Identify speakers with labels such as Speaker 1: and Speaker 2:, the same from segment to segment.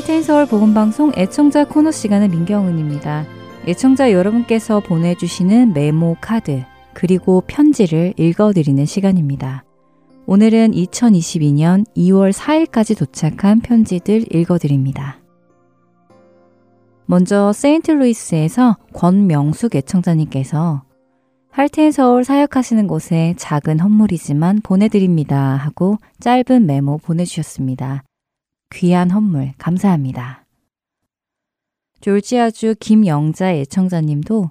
Speaker 1: Heart and Soul 복음방송 애청자 코너 시간의 민경은입니다. 애청자 여러분께서 보내주시는 메모 카드 그리고 편지를 읽어드리는 시간입니다. 오늘은 2022년 2월 4일까지 도착한 편지들 읽어드립니다. 먼저 세인트루이스에서 권명숙 애청자님께서 Heart and Soul 사역하시는 곳에 작은 헌물이지만 보내드립니다 하고 짧은 메모 보내주셨습니다. 귀한 헌물 감사합니다. 졸지아주 김영자 애청자님도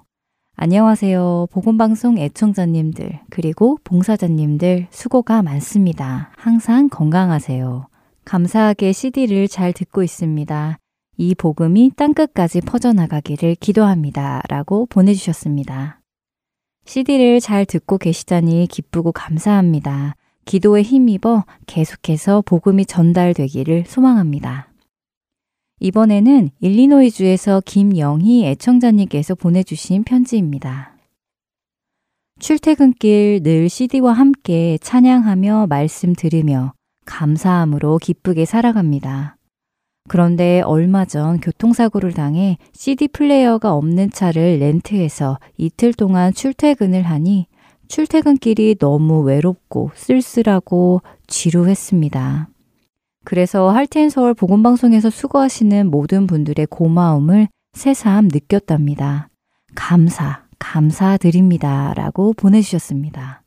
Speaker 1: 안녕하세요. 보건방송 애청자님들, 그리고 봉사자님들 수고가 많습니다. 항상 건강하세요. 감사하게 CD를 잘 듣고 있습니다. 이 복음이 땅끝까지 퍼져나가기를 기도합니다. 라고 보내주셨습니다. CD를 잘 듣고 계시다니 기쁘고 감사합니다. 기도에 힘입어 계속해서 복음이 전달되기를 소망합니다. 이번에는 일리노이주에서 김영희 애청자님께서 보내주신 편지입니다. 출퇴근길 늘 CD와 함께 찬양하며 말씀 들으며 감사함으로 기쁘게 살아갑니다. 그런데 얼마 전 교통사고를 당해 CD 플레이어가 없는 차를 렌트해서 이틀 동안 출퇴근을 하니 출퇴근길이 너무 외롭고 쓸쓸하고 지루했습니다. 그래서 할텐 서울 보건방송에서 수고하시는 모든 분들의 고마움을 새삼 느꼈답니다. 감사, 감사드립니다. 라고 보내주셨습니다.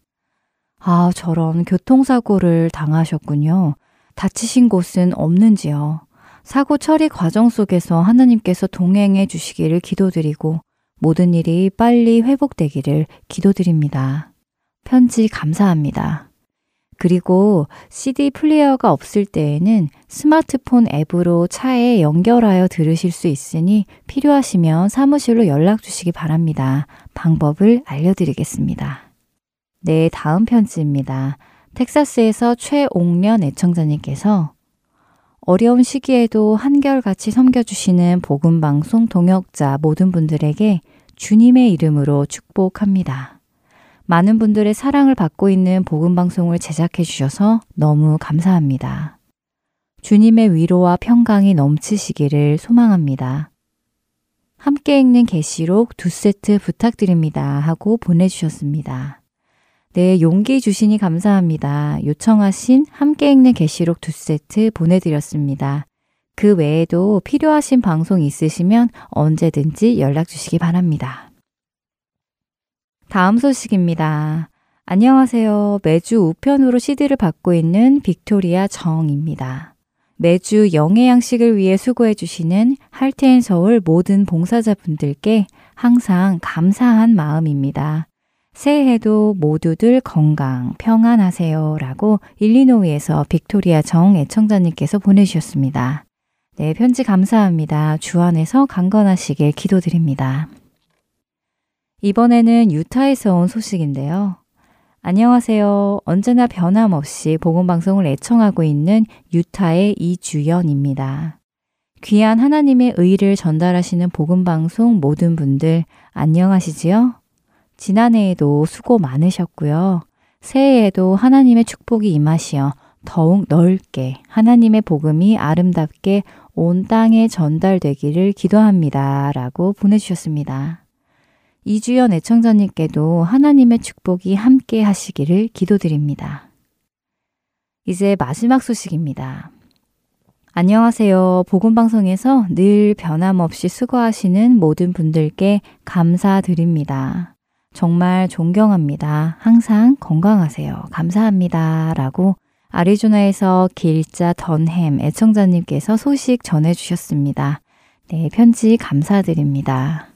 Speaker 1: 아, 저런 교통사고를 당하셨군요. 다치신 곳은 없는지요? 사고 처리 과정 속에서 하나님께서 동행해 주시기를 기도드리고 모든 일이 빨리 회복되기를 기도드립니다. 편지 감사합니다. 그리고 CD 플레이어가 없을 때에는 스마트폰 앱으로 차에 연결하여 들으실 수 있으니 필요하시면 사무실로 연락 주시기 바랍니다. 방법을 알려드리겠습니다. 네, 다음 편지입니다. 텍사스에서 최옥련 애청자님께서 어려운 시기에도 한결같이 섬겨주시는 복음방송 동역자 모든 분들에게 주님의 이름으로 축복합니다. 많은 분들의 사랑을 받고 있는 복음방송을 제작해 주셔서 너무 감사합니다. 주님의 위로와 평강이 넘치시기를 소망합니다. 함께 읽는 계시록 두 세트 부탁드립니다 하고 보내주셨습니다. 네, 용기 주시니 감사합니다. 요청하신 함께 읽는 계시록 두 세트 보내드렸습니다. 그 외에도 필요하신 방송 있으시면 언제든지 연락 주시기 바랍니다. 다음 소식입니다. 안녕하세요. 매주 우편으로 CD를 받고 있는 빅토리아 정입니다. 매주 영의 양식을 위해 수고해 주시는 Heart and Soul 모든 봉사자분들께 항상 감사한 마음입니다. 새해에도 모두들 건강, 평안하세요. 라고 일리노이에서 빅토리아 정 애청자님께서 보내주셨습니다. 네, 편지 감사합니다. 주 안에서 강건하시길 기도드립니다. 이번에는 유타에서 온 소식인데요. 안녕하세요. 언제나 변함없이 복음방송을 애청하고 있는 유타의 이주연입니다. 귀한 하나님의 의를 전달하시는 복음방송 모든 분들 안녕하시지요? 지난해에도 수고 많으셨고요. 새해에도 하나님의 축복이 임하시어 더욱 넓게 하나님의 복음이 아름답게 온 땅에 전달되기를 기도합니다. 라고 보내주셨습니다. 이주연 애청자님께도 하나님의 축복이 함께 하시기를 기도드립니다. 이제 마지막 소식입니다. 안녕하세요. 복음방송에서 늘 변함없이 수고하시는 모든 분들께 감사드립니다. 정말 존경합니다. 항상 건강하세요. 감사합니다. 라고 아리조나에서 길자 던햄 애청자님께서 소식 전해주셨습니다. 네, 편지 감사드립니다.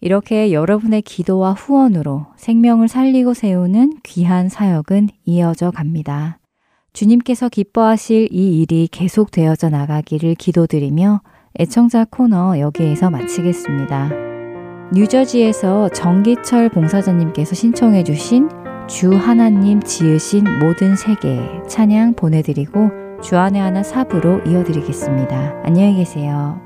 Speaker 1: 이렇게 여러분의 기도와 후원으로 생명을 살리고 세우는 귀한 사역은 이어져 갑니다. 주님께서 기뻐하실 이 일이 계속되어져 나가기를 기도드리며 애청자 코너 여기에서 마치겠습니다. 뉴저지에서 정기철 봉사자님께서 신청해 주신 주 하나님 지으신 모든 세계 찬양 보내드리고 주안의 하나 사부로 이어드리겠습니다. 안녕히 계세요.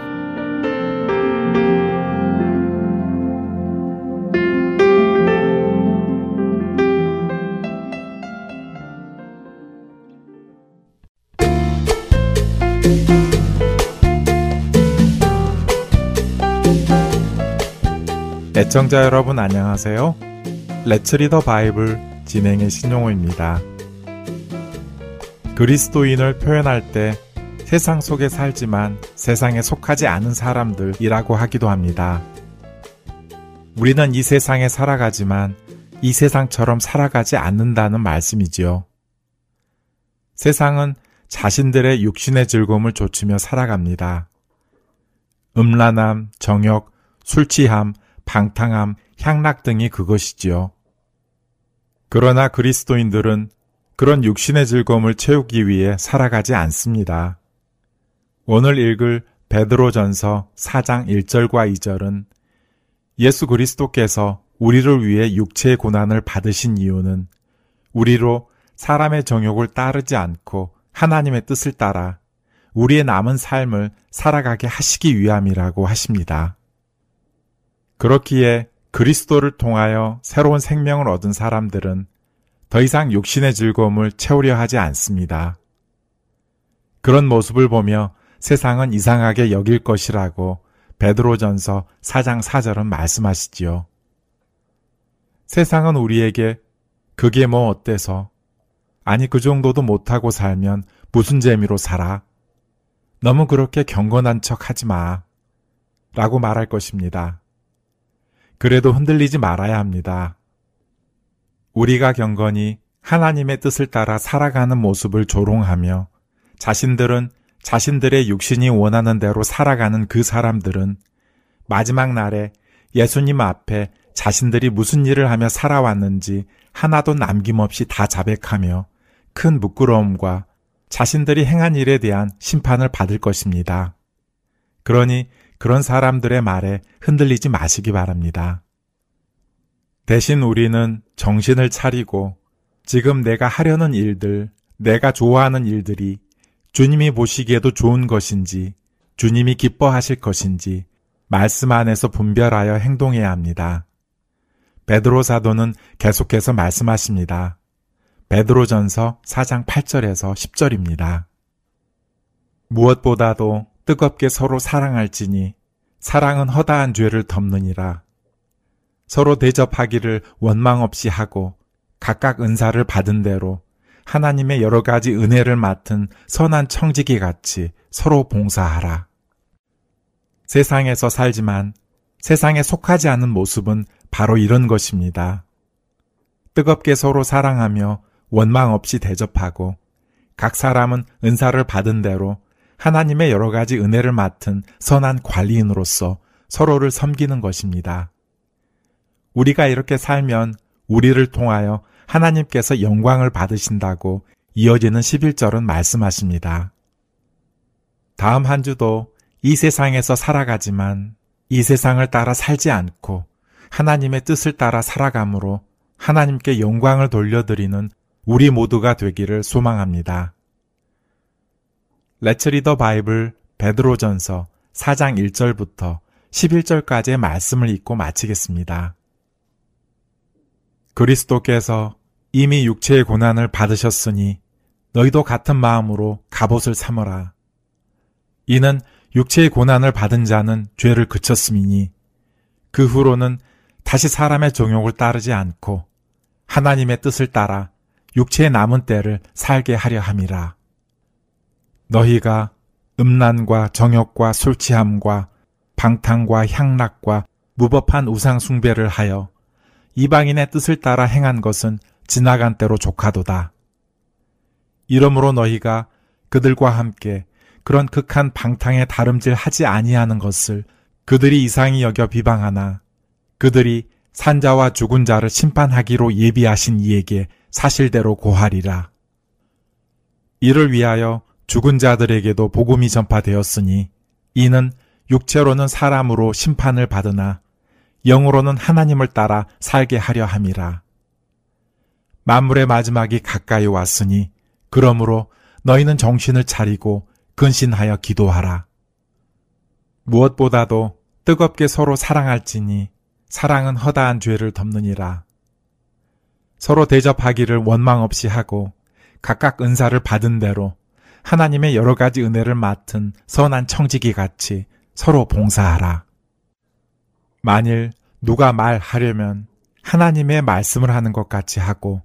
Speaker 2: 애청자 여러분 안녕하세요. 레츠 리더 바이블 진행의 신용호입니다. 그리스도인을 표현할 때 세상 속에 살지만 세상에 속하지 않은 사람들이라고 하기도 합니다. 우리는 이 세상에 살아가지만 이 세상처럼 살아가지 않는다는 말씀이지요. 세상은 자신들의 육신의 즐거움을 좇으며 살아갑니다. 음란함, 정욕, 술 취함, 방탕함, 향락 등이 그것이지요. 그러나 그리스도인들은 그런 육신의 즐거움을 채우기 위해 살아가지 않습니다. 오늘 읽을 베드로전서 4장 1절과 2절은 예수 그리스도께서 우리를 위해 육체의 고난을 받으신 이유는 우리로 사람의 정욕을 따르지 않고 하나님의 뜻을 따라 우리의 남은 삶을 살아가게 하시기 위함이라고 하십니다. 그렇기에 그리스도를 통하여 새로운 생명을 얻은 사람들은 더 이상 육신의 즐거움을 채우려 하지 않습니다. 그런 모습을 보며 세상은 이상하게 여길 것이라고 베드로전서 4장 4절은 말씀하시지요. 세상은 우리에게 그게 뭐 어때서 아니 그 정도도 못하고 살면 무슨 재미로 살아? 너무 그렇게 경건한 척 하지 마. 라고 말할 것입니다. 그래도 흔들리지 말아야 합니다. 우리가 경건히 하나님의 뜻을 따라 살아가는 모습을 조롱하며 자신들은 자신들의 육신이 원하는 대로 살아가는 그 사람들은 마지막 날에 예수님 앞에 자신들이 무슨 일을 하며 살아왔는지 하나도 남김없이 다 자백하며 큰 부끄러움과 자신들이 행한 일에 대한 심판을 받을 것입니다. 그러니 그런 사람들의 말에 흔들리지 마시기 바랍니다. 대신 우리는 정신을 차리고 지금 내가 하려는 일들, 내가 좋아하는 일들이 주님이 보시기에도 좋은 것인지, 주님이 기뻐하실 것인지 말씀 안에서 분별하여 행동해야 합니다. 베드로 사도는 계속해서 말씀하십니다. 베드로전서 4장 8절에서 10절입니다. 무엇보다도 뜨겁게 서로 사랑할지니 사랑은 허다한 죄를 덮느니라. 서로 대접하기를 원망 없이 하고 각각 은사를 받은 대로 하나님의 여러 가지 은혜를 맡은 선한 청지기 같이 서로 봉사하라. 세상에서 살지만 세상에 속하지 않은 모습은 바로 이런 것입니다. 뜨겁게 서로 사랑하며 원망 없이 대접하고 각 사람은 은사를 받은 대로 하나님의 여러 가지 은혜를 맡은 선한 관리인으로서 서로를 섬기는 것입니다. 우리가 이렇게 살면 우리를 통하여 하나님께서 영광을 받으신다고 이어지는 11절은 말씀하십니다. 다음 한 주도 이 세상에서 살아가지만 이 세상을 따라 살지 않고 하나님의 뜻을 따라 살아감으로 하나님께 영광을 돌려드리는 우리 모두가 되기를 소망합니다. 레츠 리더 바이블 베드로전서 4장 1절부터 11절까지의 말씀을 읽고 마치겠습니다. 그리스도께서 이미 육체의 고난을 받으셨으니 너희도 같은 마음으로 갑옷을 삼어라. 이는 육체의 고난을 받은 자는 죄를 그쳤음이니 그 후로는 다시 사람의 종욕을 따르지 않고 하나님의 뜻을 따라 육체의 남은 때를 살게 하려 함이라. 너희가 음란과 정욕과 술 취함과 방탕과 향락과 무법한 우상 숭배를 하여 이방인의 뜻을 따라 행한 것은 지나간 때로 조카도다. 이러므로 너희가 그들과 함께 그런 극한 방탕에 다름질 하지 아니하는 것을 그들이 이상히 여겨 비방하나 그들이 산자와 죽은 자를 심판하기로 예비하신 이에게 사실대로 고하리라. 이를 위하여 죽은 자들에게도 복음이 전파되었으니 이는 육체로는 사람으로 심판을 받으나 영으로는 하나님을 따라 살게 하려 함이라. 만물의 마지막이 가까이 왔으니 그러므로 너희는 정신을 차리고 근신하여 기도하라. 무엇보다도 뜨겁게 서로 사랑할지니 사랑은 허다한 죄를 덮느니라. 서로 대접하기를 원망 없이 하고 각각 은사를 받은 대로 하나님의 여러 가지 은혜를 맡은 선한 청지기 같이 서로 봉사하라. 만일 누가 말하려면 하나님의 말씀을 하는 것 같이 하고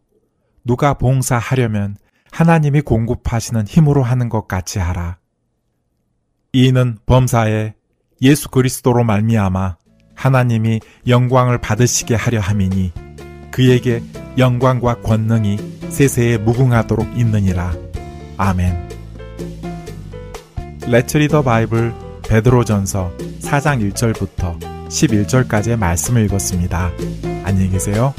Speaker 2: 누가 봉사하려면 하나님이 공급하시는 힘으로 하는 것 같이 하라. 이는 범사에 예수 그리스도로 말미암아 하나님이 영광을 받으시게 하려 함이니 그에게 영광과 권능이 세세에 무궁하도록 있느니라. 아멘. 레츠 리더 바이블 베드로전서 4장 1절부터 11절까지의 말씀을 읽었습니다. 안녕히 계세요.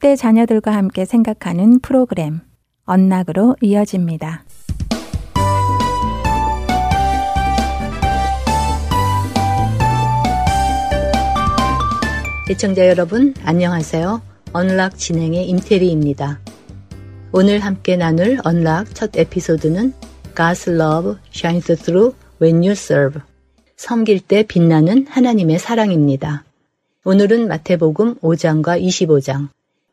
Speaker 3: 10대 자녀들과 함께 생각하는 프로그램 언락으로 이어집니다.
Speaker 4: 시청자 여러분, 안녕하세요. 언락 진행의 임태리입니다. 오늘 함께 나눌 언락 첫 에피소드는 God's love shines through when you serve. 섬길 때 빛나는 하나님의 사랑입니다. 오늘은 마태복음 5장과 25장,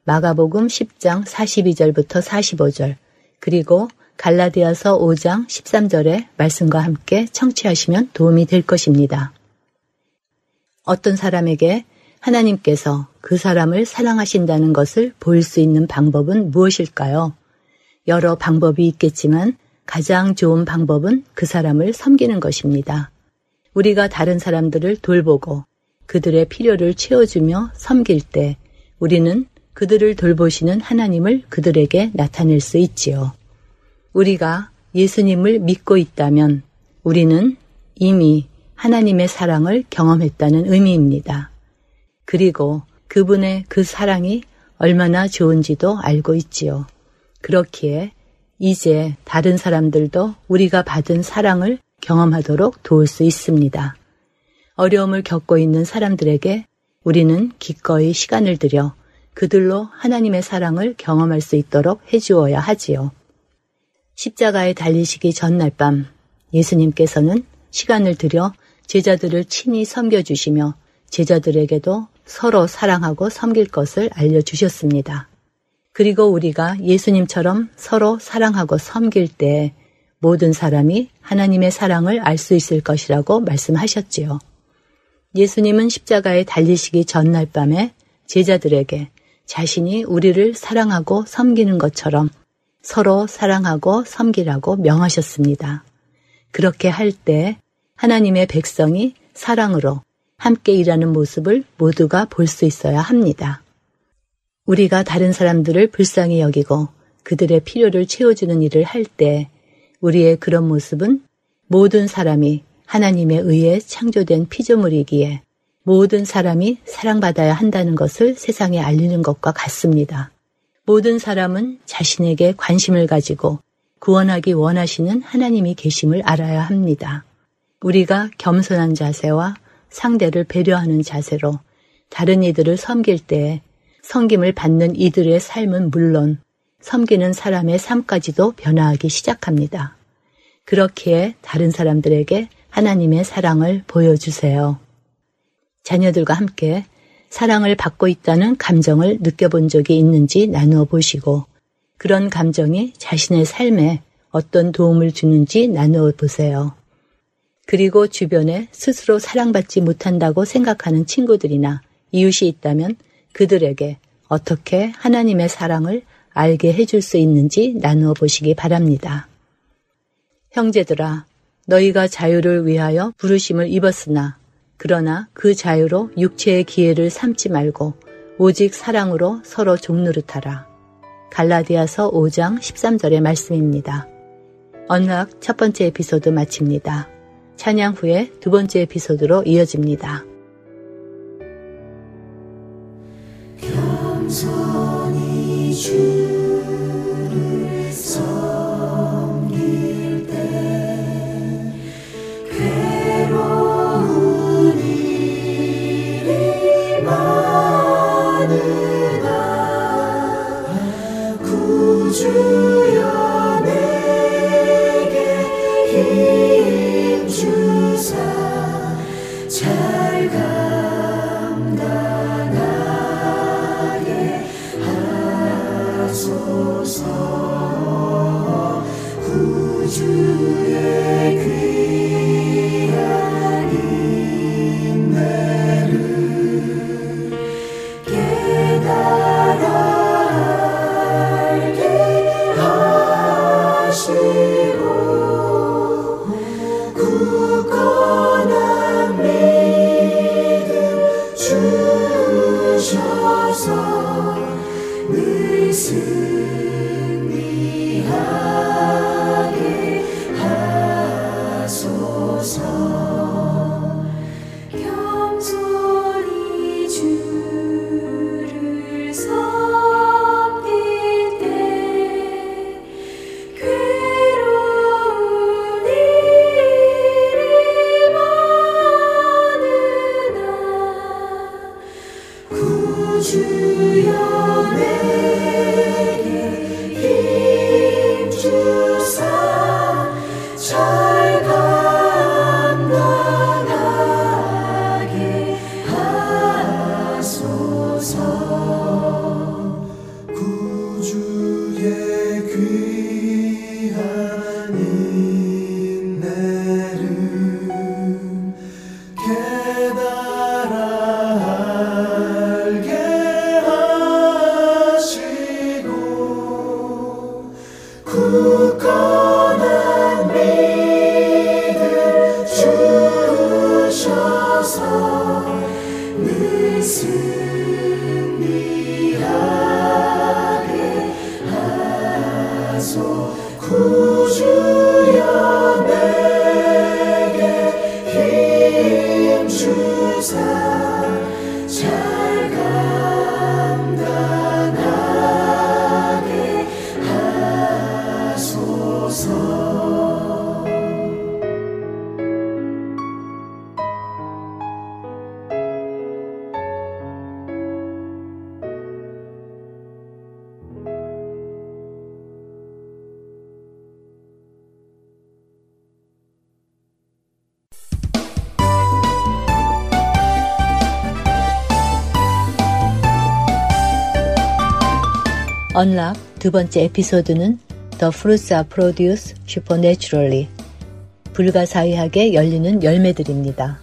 Speaker 4: 마가복음 10장 42절부터 45절, 그리고 갈라디아서 5장 13절의 말씀과 함께 청취하시면 도움이 될 것입니다. 어떤 사람에게 하나님께서 그 사람을 사랑하신다는 것을 보일 수 있는 방법은 무엇일까요? 여러 방법이 있겠지만 가장 좋은 방법은 그 사람을 섬기는 것입니다. 우리가 다른 사람들을 돌보고 그들의 필요를 채워주며 섬길 때 우리는 그들을 돌보시는 하나님을 그들에게 나타낼 수 있지요. 우리가 예수님을 믿고 있다면 우리는 이미 하나님의 사랑을 경험했다는 의미입니다. 그리고 그분의 그 사랑이 얼마나 좋은지도 알고 있지요. 그렇기에 이제 다른 사람들도 우리가 받은 사랑을 경험하도록 도울 수 있습니다. 어려움을 겪고 있는 사람들에게 우리는 기꺼이 시간을 들여 그들로 하나님의 사랑을 경험할 수 있도록 해주어야 하지요. 십자가에 달리시기 전날 밤 예수님께서는 시간을 들여 제자들을 친히 섬겨주시며 제자들에게도 서로 사랑하고 섬길 것을 알려주셨습니다. 그리고 우리가 예수님처럼 서로 사랑하고 섬길 때 모든 사람이 하나님의 사랑을 알 수 있을 것이라고 말씀하셨지요. 예수님은 십자가에 달리시기 전날 밤에 제자들에게 자신이 우리를 사랑하고 섬기는 것처럼 서로 사랑하고 섬기라고 명하셨습니다. 그렇게 할 때 하나님의 백성이 사랑으로 함께 일하는 모습을 모두가 볼 수 있어야 합니다. 우리가 다른 사람들을 불쌍히 여기고 그들의 필요를 채워주는 일을 할 때 우리의 그런 모습은 모든 사람이 하나님에 의해 창조된 피조물이기에 모든 사람이 사랑받아야 한다는 것을 세상에 알리는 것과 같습니다. 모든 사람은 자신에게 관심을 가지고 구원하기 원하시는 하나님이 계심을 알아야 합니다. 우리가 겸손한 자세와 상대를 배려하는 자세로 다른 이들을 섬길 때 섬김을 받는 이들의 삶은 물론 섬기는 사람의 삶까지도 변화하기 시작합니다. 그렇기에 다른 사람들에게 하나님의 사랑을 보여주세요. 자녀들과 함께 사랑을 받고 있다는 감정을 느껴본 적이 있는지 나누어 보시고 그런 감정이 자신의 삶에 어떤 도움을 주는지 나누어 보세요. 그리고 주변에 스스로 사랑받지 못한다고 생각하는 친구들이나 이웃이 있다면 그들에게 어떻게 하나님의 사랑을 알게 해줄 수 있는지 나누어 보시기 바랍니다. 형제들아, 너희가 자유를 위하여 부르심을 입었으나, 그러나 그 자유로 육체의 기회를 삼지 말고, 오직 사랑으로 서로 종노릇하라. 갈라디아서 5장 13절의 말씀입니다. 언락 첫 번째 에피소드 마칩니다. 찬양 후에 두 번째 에피소드로 이어집니다.
Speaker 5: 겸손히 주 늘
Speaker 4: 언락 두 번째 에피소드는 The Fruits are Produced Supernaturally 불가사의하게 열리는 열매들입니다.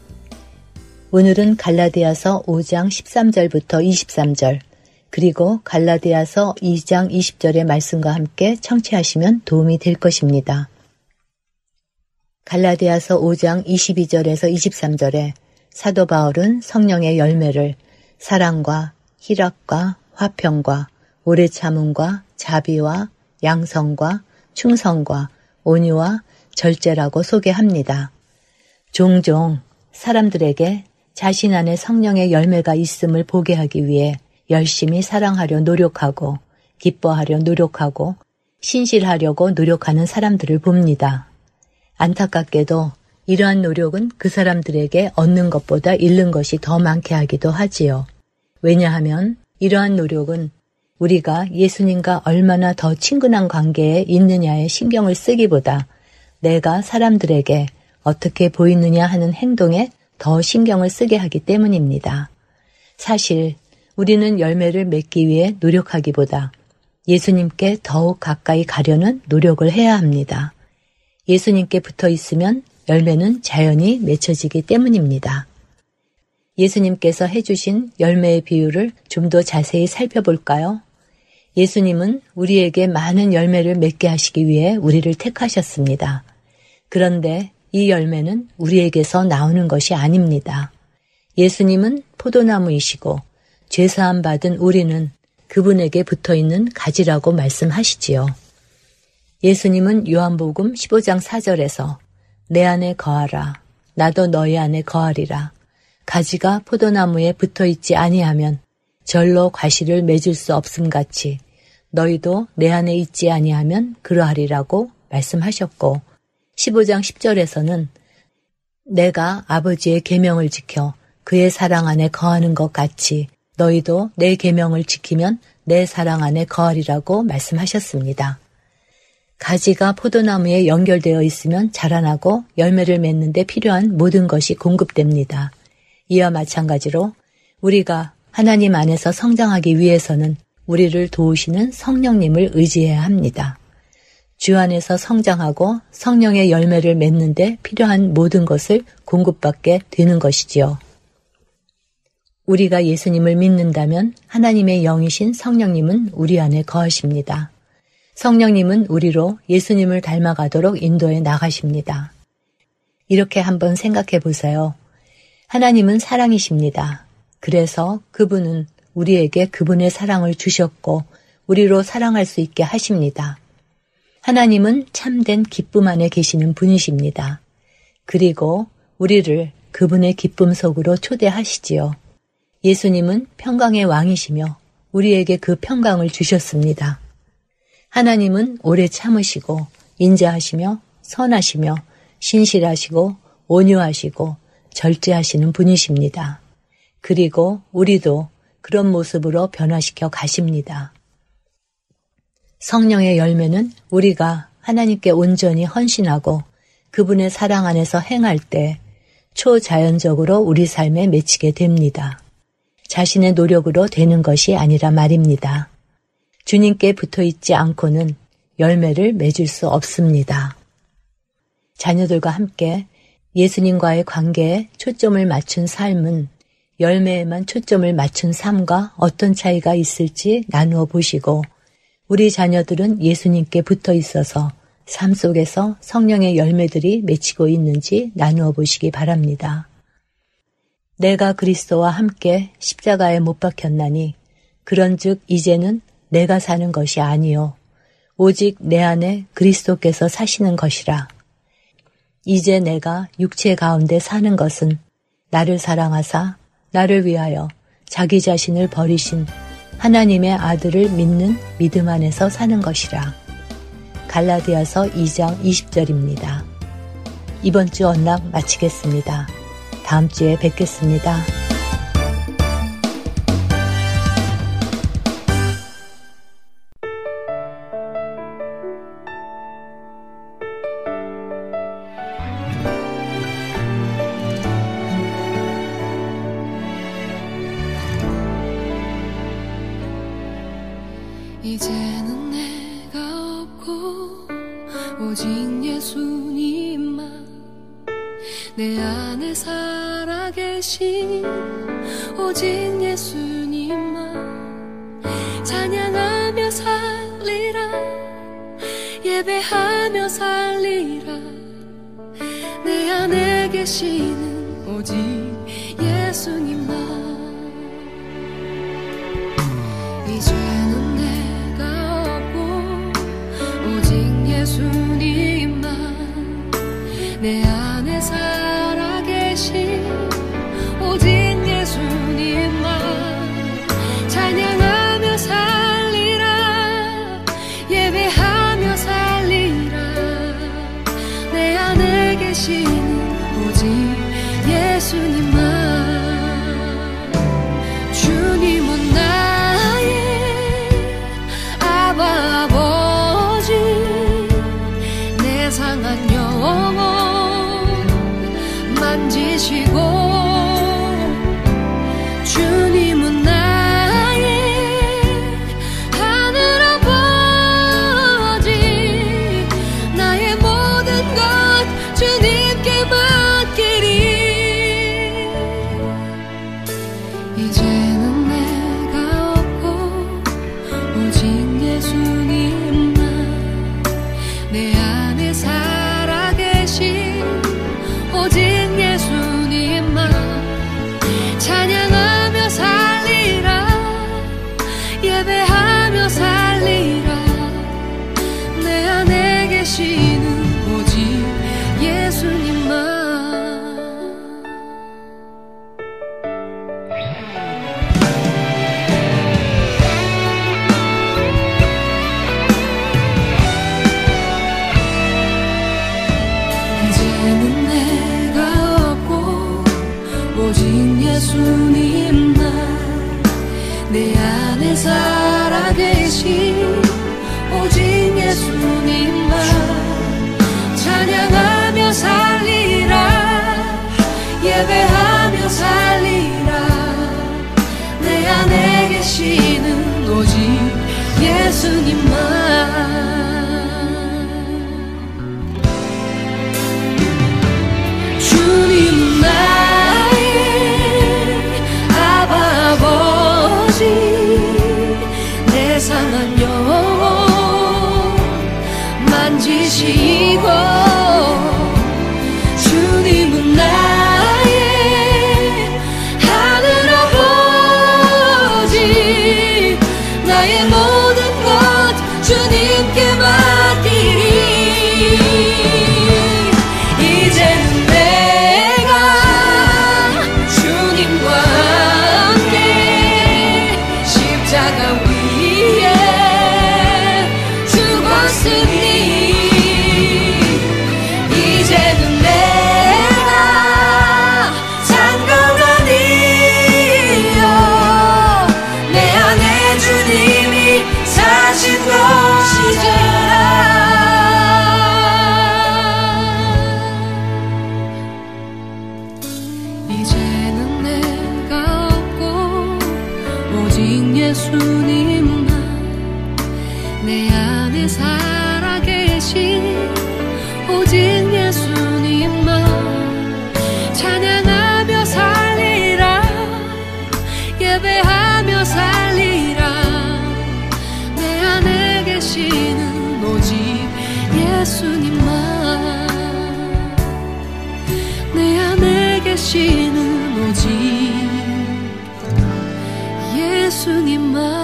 Speaker 4: 오늘은 갈라디아서 5장 13절부터 23절 그리고 갈라디아서 2장 20절의 말씀과 함께 청취하시면 도움이 될 것입니다. 갈라디아서 5장 22절에서 23절에 사도 바울은 성령의 열매를 사랑과 희락과 화평과 오래 참음과 자비와 양성과 충성과 온유와 절제라고 소개합니다. 종종 사람들에게 자신 안에 성령의 열매가 있음을 보게 하기 위해 열심히 사랑하려 노력하고 기뻐하려 노력하고 신실하려고 노력하는 사람들을 봅니다. 안타깝게도 이러한 노력은 그 사람들에게 얻는 것보다 잃는 것이 더 많게 하기도 하지요. 왜냐하면 이러한 노력은 우리가 예수님과 얼마나 더 친근한 관계에 있느냐에 신경을 쓰기보다 내가 사람들에게 어떻게 보이느냐 하는 행동에 더 신경을 쓰게 하기 때문입니다. 사실 우리는 열매를 맺기 위해 노력하기보다 예수님께 더욱 가까이 가려는 노력을 해야 합니다. 예수님께 붙어 있으면 열매는 자연히 맺혀지기 때문입니다. 예수님께서 해주신 열매의 비율을 좀더 자세히 살펴볼까요? 예수님은 우리에게 많은 열매를 맺게 하시기 위해 우리를 택하셨습니다. 그런데 이 열매는 우리에게서 나오는 것이 아닙니다. 예수님은 포도나무이시고 죄사함 받은 우리는 그분에게 붙어 있는 가지라고 말씀하시지요. 예수님은 요한복음 15장 4절에서 내 안에 거하라 나도 너희 안에 거하리라 가지가 포도나무에 붙어 있지 아니하면 절로 과실을 맺을 수 없음 같이 너희도 내 안에 있지 아니하면 그러하리라고 말씀하셨고 15장 10절에서는 내가 아버지의 계명을 지켜 그의 사랑 안에 거하는 것 같이 너희도 내 계명을 지키면 내 사랑 안에 거하리라고 말씀하셨습니다. 가지가 포도나무에 연결되어 있으면 자라나고 열매를 맺는데 필요한 모든 것이 공급됩니다. 이와 마찬가지로 우리가 하나님 안에서 성장하기 위해서는 우리를 도우시는 성령님을 의지해야 합니다. 주 안에서 성장하고 성령의 열매를 맺는데 필요한 모든 것을 공급받게 되는 것이지요. 우리가 예수님을 믿는다면 하나님의 영이신 성령님은 우리 안에 거하십니다. 성령님은 우리로 예수님을 닮아가도록 인도해 나가십니다. 이렇게 한번 생각해 보세요. 하나님은 사랑이십니다. 그래서 그분은 우리에게 그분의 사랑을 주셨고 우리로 사랑할 수 있게 하십니다. 하나님은 참된 기쁨 안에 계시는 분이십니다. 그리고 우리를 그분의 기쁨 속으로 초대하시지요. 예수님은 평강의 왕이시며 우리에게 그 평강을 주셨습니다. 하나님은 오래 참으시고 인자하시며 선하시며 신실하시고 온유하시고 절제하시는 분이십니다. 그리고 우리도 그런 모습으로 변화시켜 가십니다. 성령의 열매는 우리가 하나님께 온전히 헌신하고 그분의 사랑 안에서 행할 때 초자연적으로 우리 삶에 맺히게 됩니다. 자신의 노력으로 되는 것이 아니라 말입니다. 주님께 붙어 있지 않고는 열매를 맺을 수 없습니다. 자녀들과 함께 예수님과의 관계에 초점을 맞춘 삶은 열매에만 초점을 맞춘 삶과 어떤 차이가 있을지 나누어 보시고 우리 자녀들은 예수님께 붙어 있어서 삶 속에서 성령의 열매들이 맺히고 있는지 나누어 보시기 바랍니다. 내가 그리스도와 함께 십자가에 못 박혔나니 그런즉 이제는 내가 사는 것이 아니요 오직 내 안에 그리스도께서 사시는 것이라. 이제 내가 육체 가운데 사는 것은 나를 사랑하사 나를 위하여 자기 자신을 버리신 하나님의 아들을 믿는 믿음 안에서 사는 것이라. 갈라디아서 2장 20절입니다. 이번 주 언락 마치겠습니다. 다음 주에 뵙겠습니다.
Speaker 6: 살리라. 내 안에 계시는 오직 예수님만 예수님만 내 안에 살아계신 오직 예수님만 찬양하며 살리라 예배하며 살리라. 내 안에 계시는 오직 예수님만 예수님만 내 안에 계시는 오직 예수님만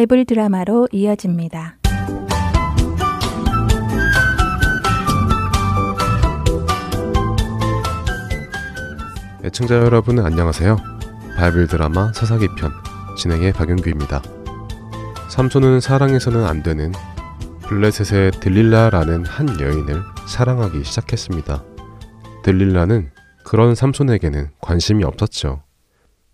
Speaker 3: 바이블 드라마로 이어집니다.
Speaker 7: 애청자 여러분 안녕하세요. 바이블 드라마 서사기 편 진행의 박영규입니다. 삼손은 사랑해서는 안 되는 블레셋의 들릴라라는 한 여인을 사랑하기 시작했습니다. 들릴라는 그런 삼손에게는 관심이 없었죠.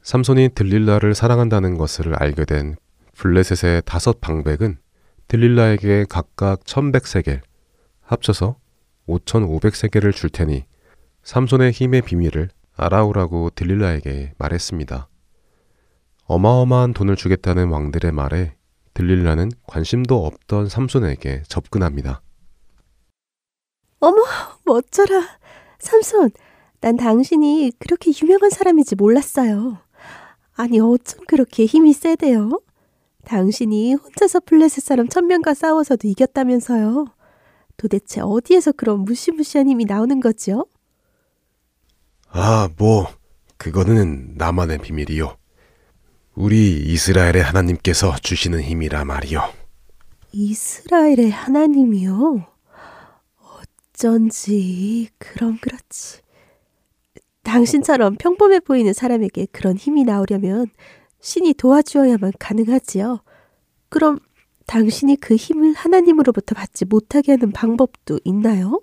Speaker 7: 삼손이 들릴라를 사랑한다는 것을 알게 된 블레셋의 다섯 방백은 들릴라에게 각각 1100세겔, 합쳐서 5500세겔을 줄 테니 삼손의 힘의 비밀을 알아오라고 들릴라에게 말했습니다. 어마어마한 돈을 주겠다는 왕들의 말에 들릴라는 관심도 없던 삼손에게 접근합니다.
Speaker 8: 어머, 멋져라. 삼손, 난 당신이 그렇게 유명한 사람인지 몰랐어요. 아니, 어쩜 그렇게 힘이 세대요? 당신이 혼자서 플레셋 사람 천명과 싸워서도 이겼다면서요. 도대체 어디에서 그런 무시무시한 힘이 나오는 거죠?
Speaker 7: 아, 뭐, 그거는 나만의 비밀이요. 우리 이스라엘의 하나님께서 주시는 힘이라 말이요.
Speaker 8: 이스라엘의 하나님이요? 어쩐지, 그럼 그렇지. 당신처럼 평범해 보이는 사람에게 그런 힘이 나오려면 신이 도와주어야만 가능하지요. 그럼 당신이 그 힘을 하나님으로부터 받지 못하게 하는 방법도 있나요?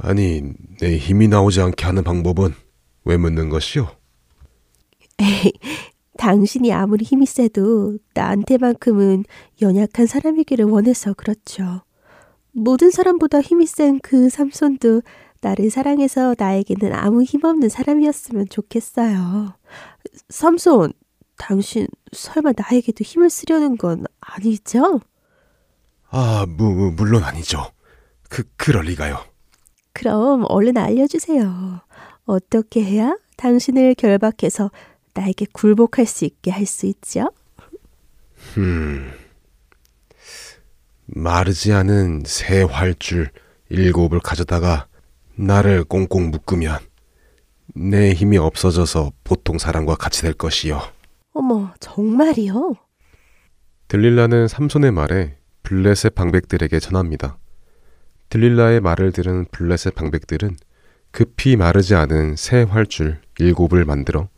Speaker 7: 아니, 내 힘이 나오지 않게 하는 방법은 왜 묻는 것이요?
Speaker 8: 에이, 당신이 아무리 힘이 세도 나한테만큼은 연약한 사람이기를 원해서 그렇죠. 모든 사람보다 힘이 센 그 삼손도 나를 사랑해서 나에게는 아무 힘없는 사람이었으면 좋겠어요. 삼손, 당신 설마 나에게도 힘을 쓰려는 건 아니죠?
Speaker 7: 아, 무, 물론 아니죠. 그, 그럴 리가요.
Speaker 8: 그럼 얼른 알려주세요. 어떻게 해야 당신을 결박해서 나에게 굴복할 수 있게 할 수 있죠?
Speaker 7: 음. 마르지 않은 새 활줄 일곱을 가져다가 나를 꽁꽁 묶으면 내 힘이 없어져서 보통 사람과 같이 될 것이요.
Speaker 8: 어머, 정말이요?
Speaker 7: 들릴라는 삼손의 말에 블레셋 방백들에게 전합니다. 들릴라의 말을 들은 블레셋 방백들은 급히 마르지 않은 새 활줄 일곱을 만들어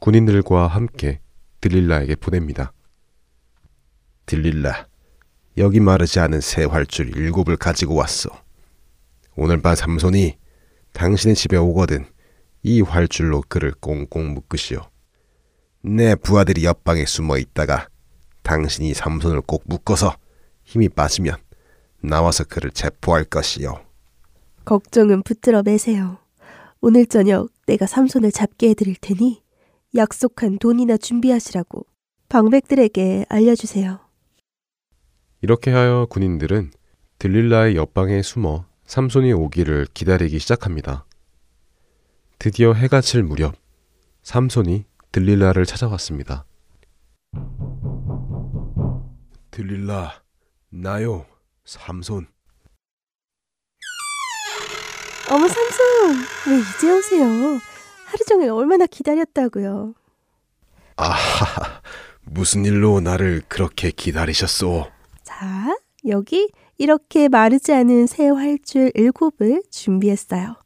Speaker 7: 군인들과 함께 들릴라에게 보냅니다. 들릴라, 여기 마르지 않은 새 활줄 일곱을 가지고 왔어. 오늘 밤 삼손이 당신의 집에 오거든 이 활줄로 그를 꽁꽁 묶으시오. 내 부하들이 옆방에 숨어 있다가 당신이 삼손을 꼭 묶어서 힘이 빠지면 나와서 그를 체포할 것이요.
Speaker 8: 걱정은 붙들어 매세요. 오늘 저녁 내가 삼손을 잡게 해드릴 테니 약속한 돈이나 준비하시라고 방백들에게 알려주세요.
Speaker 7: 이렇게 하여 군인들은 들릴라의 옆방에 숨어 삼손이 오기를 기다리기 시작합니다. 드디어 해가 칠 무렵 삼손이 들릴라를 찾아왔습니다. 들릴라, 나요, 삼손.
Speaker 8: 어머 삼손, 왜 이제 오세요? 하루 종일 얼마나 기다렸다고요.
Speaker 7: 아하, 무슨 일로 나를 그렇게 기다리셨소?
Speaker 8: 자, 여기 이렇게 마르지 않은 새 활줄 일곱을 준비했어요.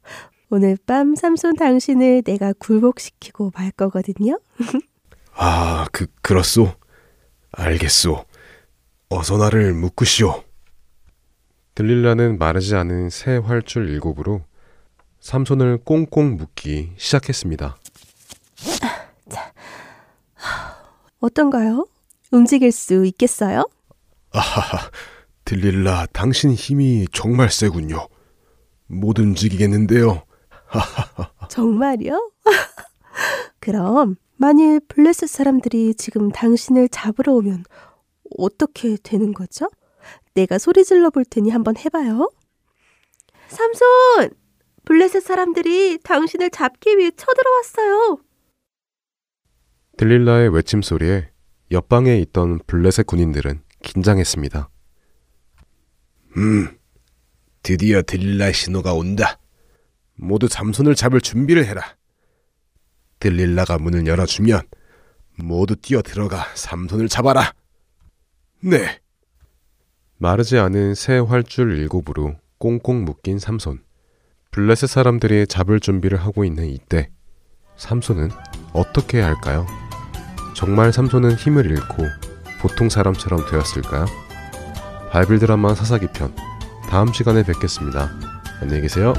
Speaker 8: 오늘 밤 삼손 당신을 내가 굴복시키고 말 거거든요.
Speaker 7: 아, 그, 그렇소? 알겠소. 어서 나를 묶으시오. 들릴라는 마르지 않은 새 활줄 일곱으로 삼손을 꽁꽁 묶기 시작했습니다.
Speaker 8: 어떤가요? 움직일 수 있겠어요?
Speaker 7: 아하하, 들릴라, 당신 힘이 정말 세군요. 못 움직이겠는데요.
Speaker 8: 정말요? 그럼 만일 블레셋 사람들이 지금 당신을 잡으러 오면 어떻게 되는 거죠? 내가 소리 질러 볼 테니 한번 해봐요. 삼손! 블레셋 사람들이 당신을 잡기 위해 쳐들어왔어요.
Speaker 5: 들릴라의 외침 소리에 옆방에 있던 블레셋 군인들은 긴장했습니다. 음, 드디어 들릴라의 신호가 온다. 모두 잠손을 잡을 준비를 해라. 들릴라가 문을 열어주면 모두 뛰어 들어가 삼손을 잡아라. 네. 마르지 않은 새 활줄 일곱으로 꽁꽁 묶인 삼손. 블레셋 사람들이 잡을 준비를 하고 있는 이때 삼손은 어떻게 해야 할까요? 정말 삼손은 힘을 잃고 보통 사람처럼 되었을까요? 바이블 드라마 사사기 편 다음 시간에 뵙겠습니다. 안녕히 계세요.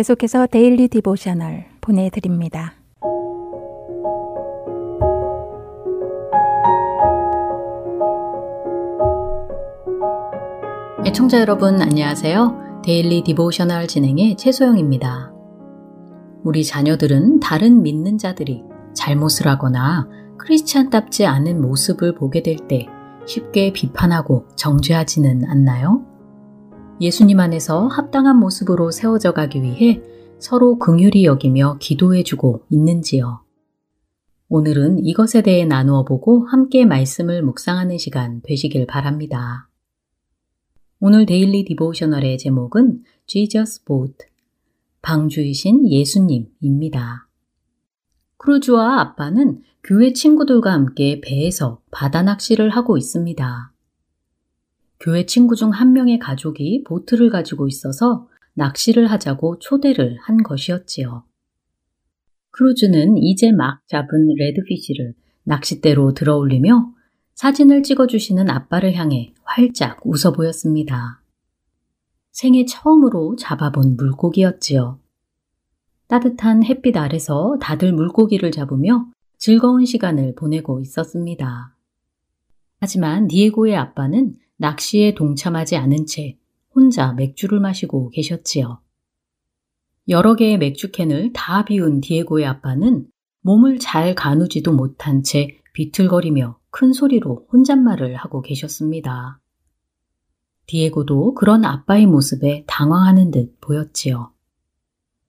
Speaker 3: 계속해서 Daily Devotional 보내드립니다.
Speaker 9: 애청자 여러분 안녕하세요. Daily Devotional 진행의 최소영입니다. 우리 자녀들은 다른 믿는 자들이 잘못을 하거나 크리스찬답지 않은 모습을 보게 될 때 쉽게 비판하고 정죄하지는 않나요? 예수님 안에서 합당한 모습으로 세워져 가기 위해 서로 긍휼히 여기며 기도해 주고 있는지요. 오늘은 이것에 대해 나누어 보고 함께 말씀을 묵상하는 시간 되시길 바랍니다. 오늘 Daily Devotional의 제목은 Jesus Boat, 방주이신 예수님입니다. 크루즈와 아빠는 교회 친구들과 함께 배에서 바다 낚시를 하고 있습니다. 교회 친구 중 한 명의 가족이 보트를 가지고 있어서 낚시를 하자고 초대를 한 것이었지요. 크루즈는 이제 막 잡은 레드피시를 낚싯대로 들어 올리며 사진을 찍어주시는 아빠를 향해 활짝 웃어 보였습니다. 생애 처음으로 잡아본 물고기였지요. 따뜻한 햇빛 아래서 다들 물고기를 잡으며 즐거운 시간을 보내고 있었습니다. 하지만 디에고의 아빠는 낚시에 동참하지 않은 채 혼자 맥주를 마시고 계셨지요. 여러 개의 맥주캔을 다 비운 디에고의 아빠는 몸을 잘 가누지도 못한 채 비틀거리며 큰 소리로 혼잣말을 하고 계셨습니다. 디에고도 그런 아빠의 모습에 당황하는 듯 보였지요.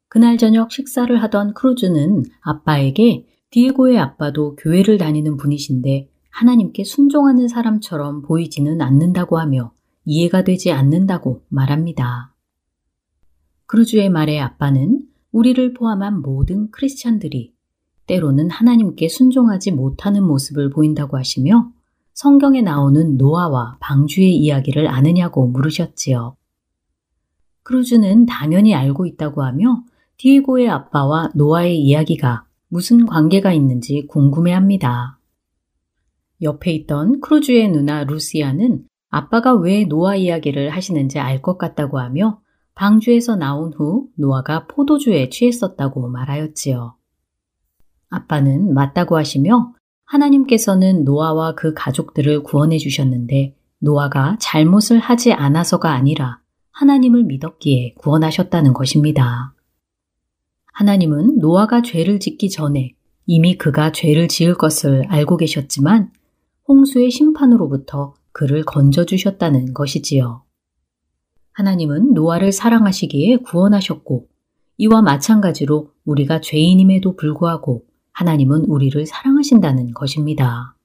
Speaker 9: 그날 저녁 식사를 하던 크루즈는 아빠에게 디에고의 아빠도 교회를 다니는 분이신데 하나님께 순종하는 사람처럼 보이지는 않는다고 하며 이해가 되지 않는다고 말합니다. 크루즈의 말에 아빠는 우리를 포함한 모든 크리스찬들이 때로는 하나님께 순종하지 못하는 모습을 보인다고 하시며 성경에 나오는 노아와 방주의 이야기를 아느냐고 물으셨지요. 크루즈는 당연히 알고 있다고 하며 디에고의 아빠와 노아의 이야기가 무슨 관계가 있는지 궁금해합니다. 옆에 있던 크루즈의 누나 루시아는 아빠가 왜 노아 이야기를 하시는지 알 것 같다고 하며 방주에서 나온 후 노아가 포도주에 취했었다고 말하였지요. 아빠는 맞다고 하시며 하나님께서는 노아와 그 가족들을 구원해 주셨는데 노아가 잘못을 하지 않아서가 아니라 하나님을 믿었기에 구원하셨다는 것입니다. 하나님은 노아가 죄를 짓기 전에 이미 그가 죄를 지을 것을 알고 계셨지만 홍수의 심판으로부터 그를 건져주셨다는 것이지요. 하나님은 노아를 사랑하시기에 구원하셨고 이와 마찬가지로 우리가 죄인임에도 불구하고 하나님은 우리를 사랑하신다는 것입니다.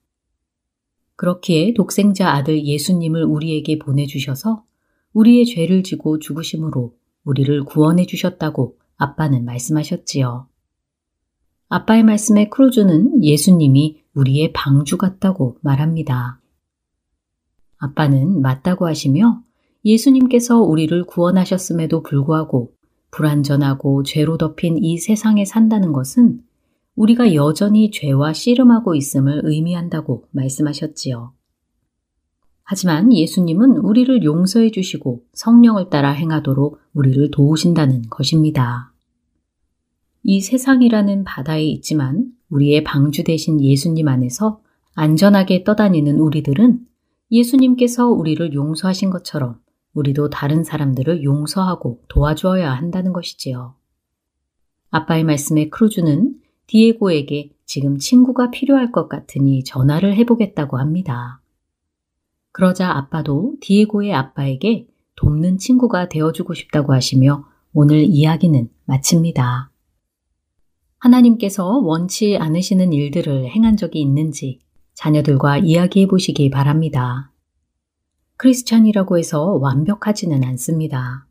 Speaker 9: 그렇기에 독생자 아들 예수님을 우리에게 보내주셔서 우리의 죄를 지고 죽으심으로 우리를 구원해 주셨다고 아빠는 말씀하셨지요. 아빠의 말씀에 크루즈는 예수님이 우리의 방주 같다고 말합니다. 아빠는 맞다고 하시며 예수님께서 우리를 구원하셨음에도 불구하고 불완전하고 죄로 덮인 이 세상에 산다는 것은 우리가 여전히 죄와 씨름하고 있음을 의미한다고 말씀하셨지요. 하지만 예수님은 우리를 용서해 주시고 성령을 따라 행하도록 우리를 도우신다는 것입니다. 이 세상이라는 바다에 있지만 우리의 방주 되신 예수님 안에서 안전하게 떠다니는 우리들은 예수님께서 우리를 용서하신 것처럼 우리도 다른 사람들을 용서하고 도와주어야 한다는 것이지요. 아빠의 말씀에 크루즈는 디에고에게 지금 친구가 필요할 것 같으니 전화를 해보겠다고 합니다. 그러자 아빠도 디에고의 아빠에게 돕는 친구가 되어주고 싶다고 하시며 오늘 이야기는 마칩니다. 하나님께서 원치 않으시는 일들을 행한 적이 있는지 자녀들과 이야기해 보시기 바랍니다. 크리스찬이라고 해서 완벽하지는 않습니다.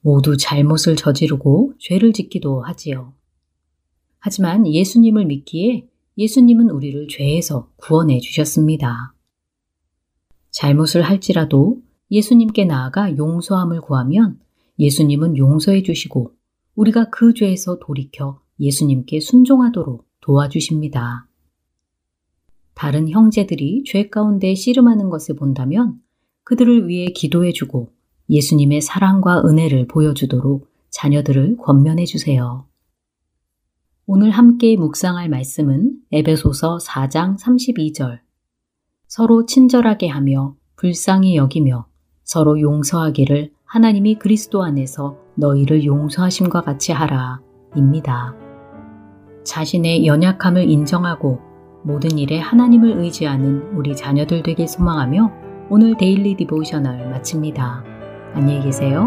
Speaker 9: 모두 잘못을 저지르고 죄를 짓기도 하지요. 하지만 예수님을 믿기에 예수님은 우리를 죄에서 구원해 주셨습니다. 잘못을 할지라도 예수님께 나아가 용서함을 구하면 예수님은 용서해 주시고 우리가 그 죄에서 돌이켜 예수님께 순종하도록 도와주십니다. 다른 형제들이 죄 가운데 씨름하는 것을 본다면 그들을 위해 기도해주고 예수님의 사랑과 은혜를 보여주도록
Speaker 6: 자녀들을 권면해 주세요. 오늘 함께 묵상할 말씀은 에베소서 4장 32절. 서로 친절하게 하며 불쌍히 여기며 서로 용서하기를 하나님이 그리스도 안에서 너희를 용서하심과 같이 하라. 입니다. 자신의 연약함을 인정하고 모든 일에 하나님을 의지하는 우리 자녀들 되길 소망하며 오늘 Daily Devotional 마칩니다. 안녕히 계세요.